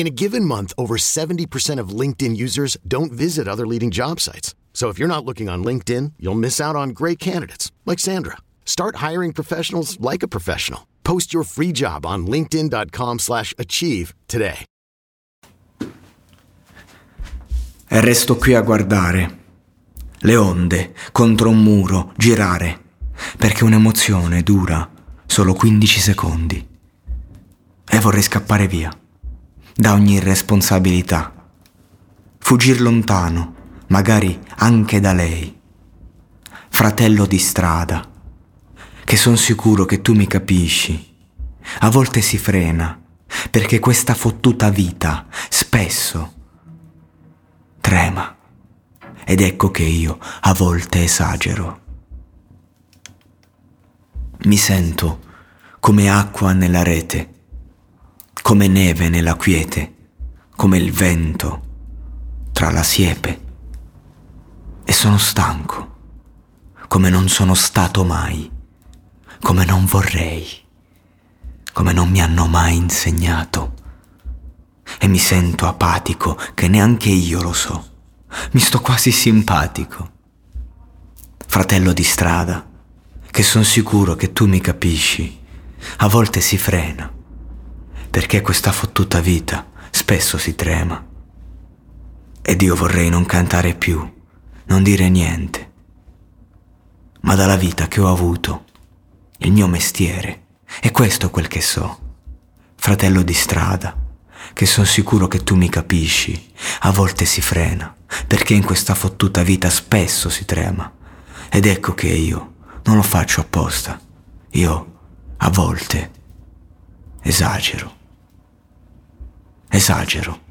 In a given month, over 70% of LinkedIn users don't visit other leading job sites. So if you're not looking on LinkedIn, you'll miss out on great candidates like Sandra. Start hiring professionals like a professional. Post your free job on linkedin.com/achieve today. E resto qui a guardare le onde contro un muro girare, perché un'emozione dura solo 15 secondi. E vorrei scappare via da ogni irresponsabilità, fuggir lontano, magari anche da lei. Fratello di strada, che son sicuro che tu mi capisci. A volte si frena, perché questa fottuta vita spesso trema. Ed ecco che io a volte esagero. Mi sento come acqua nella rete, come neve nella quiete, come il vento tra la siepe. E sono stanco, come non sono stato mai, come non vorrei, come non mi hanno mai insegnato. E mi sento apatico che neanche io lo so. Mi sto quasi simpatico. Fratello di strada, che son sicuro che tu mi capisci, a volte si frena, perché questa fottuta vita spesso si trema. Ed io vorrei non cantare più, non dire niente. Ma dalla vita che ho avuto, il mio mestiere, è questo quel che so. Fratello di strada, che son sicuro che tu mi capisci, a volte si frena, perché in questa fottuta vita spesso si trema. Ed ecco che io non lo faccio apposta. Io, a volte, esagero. Esagero.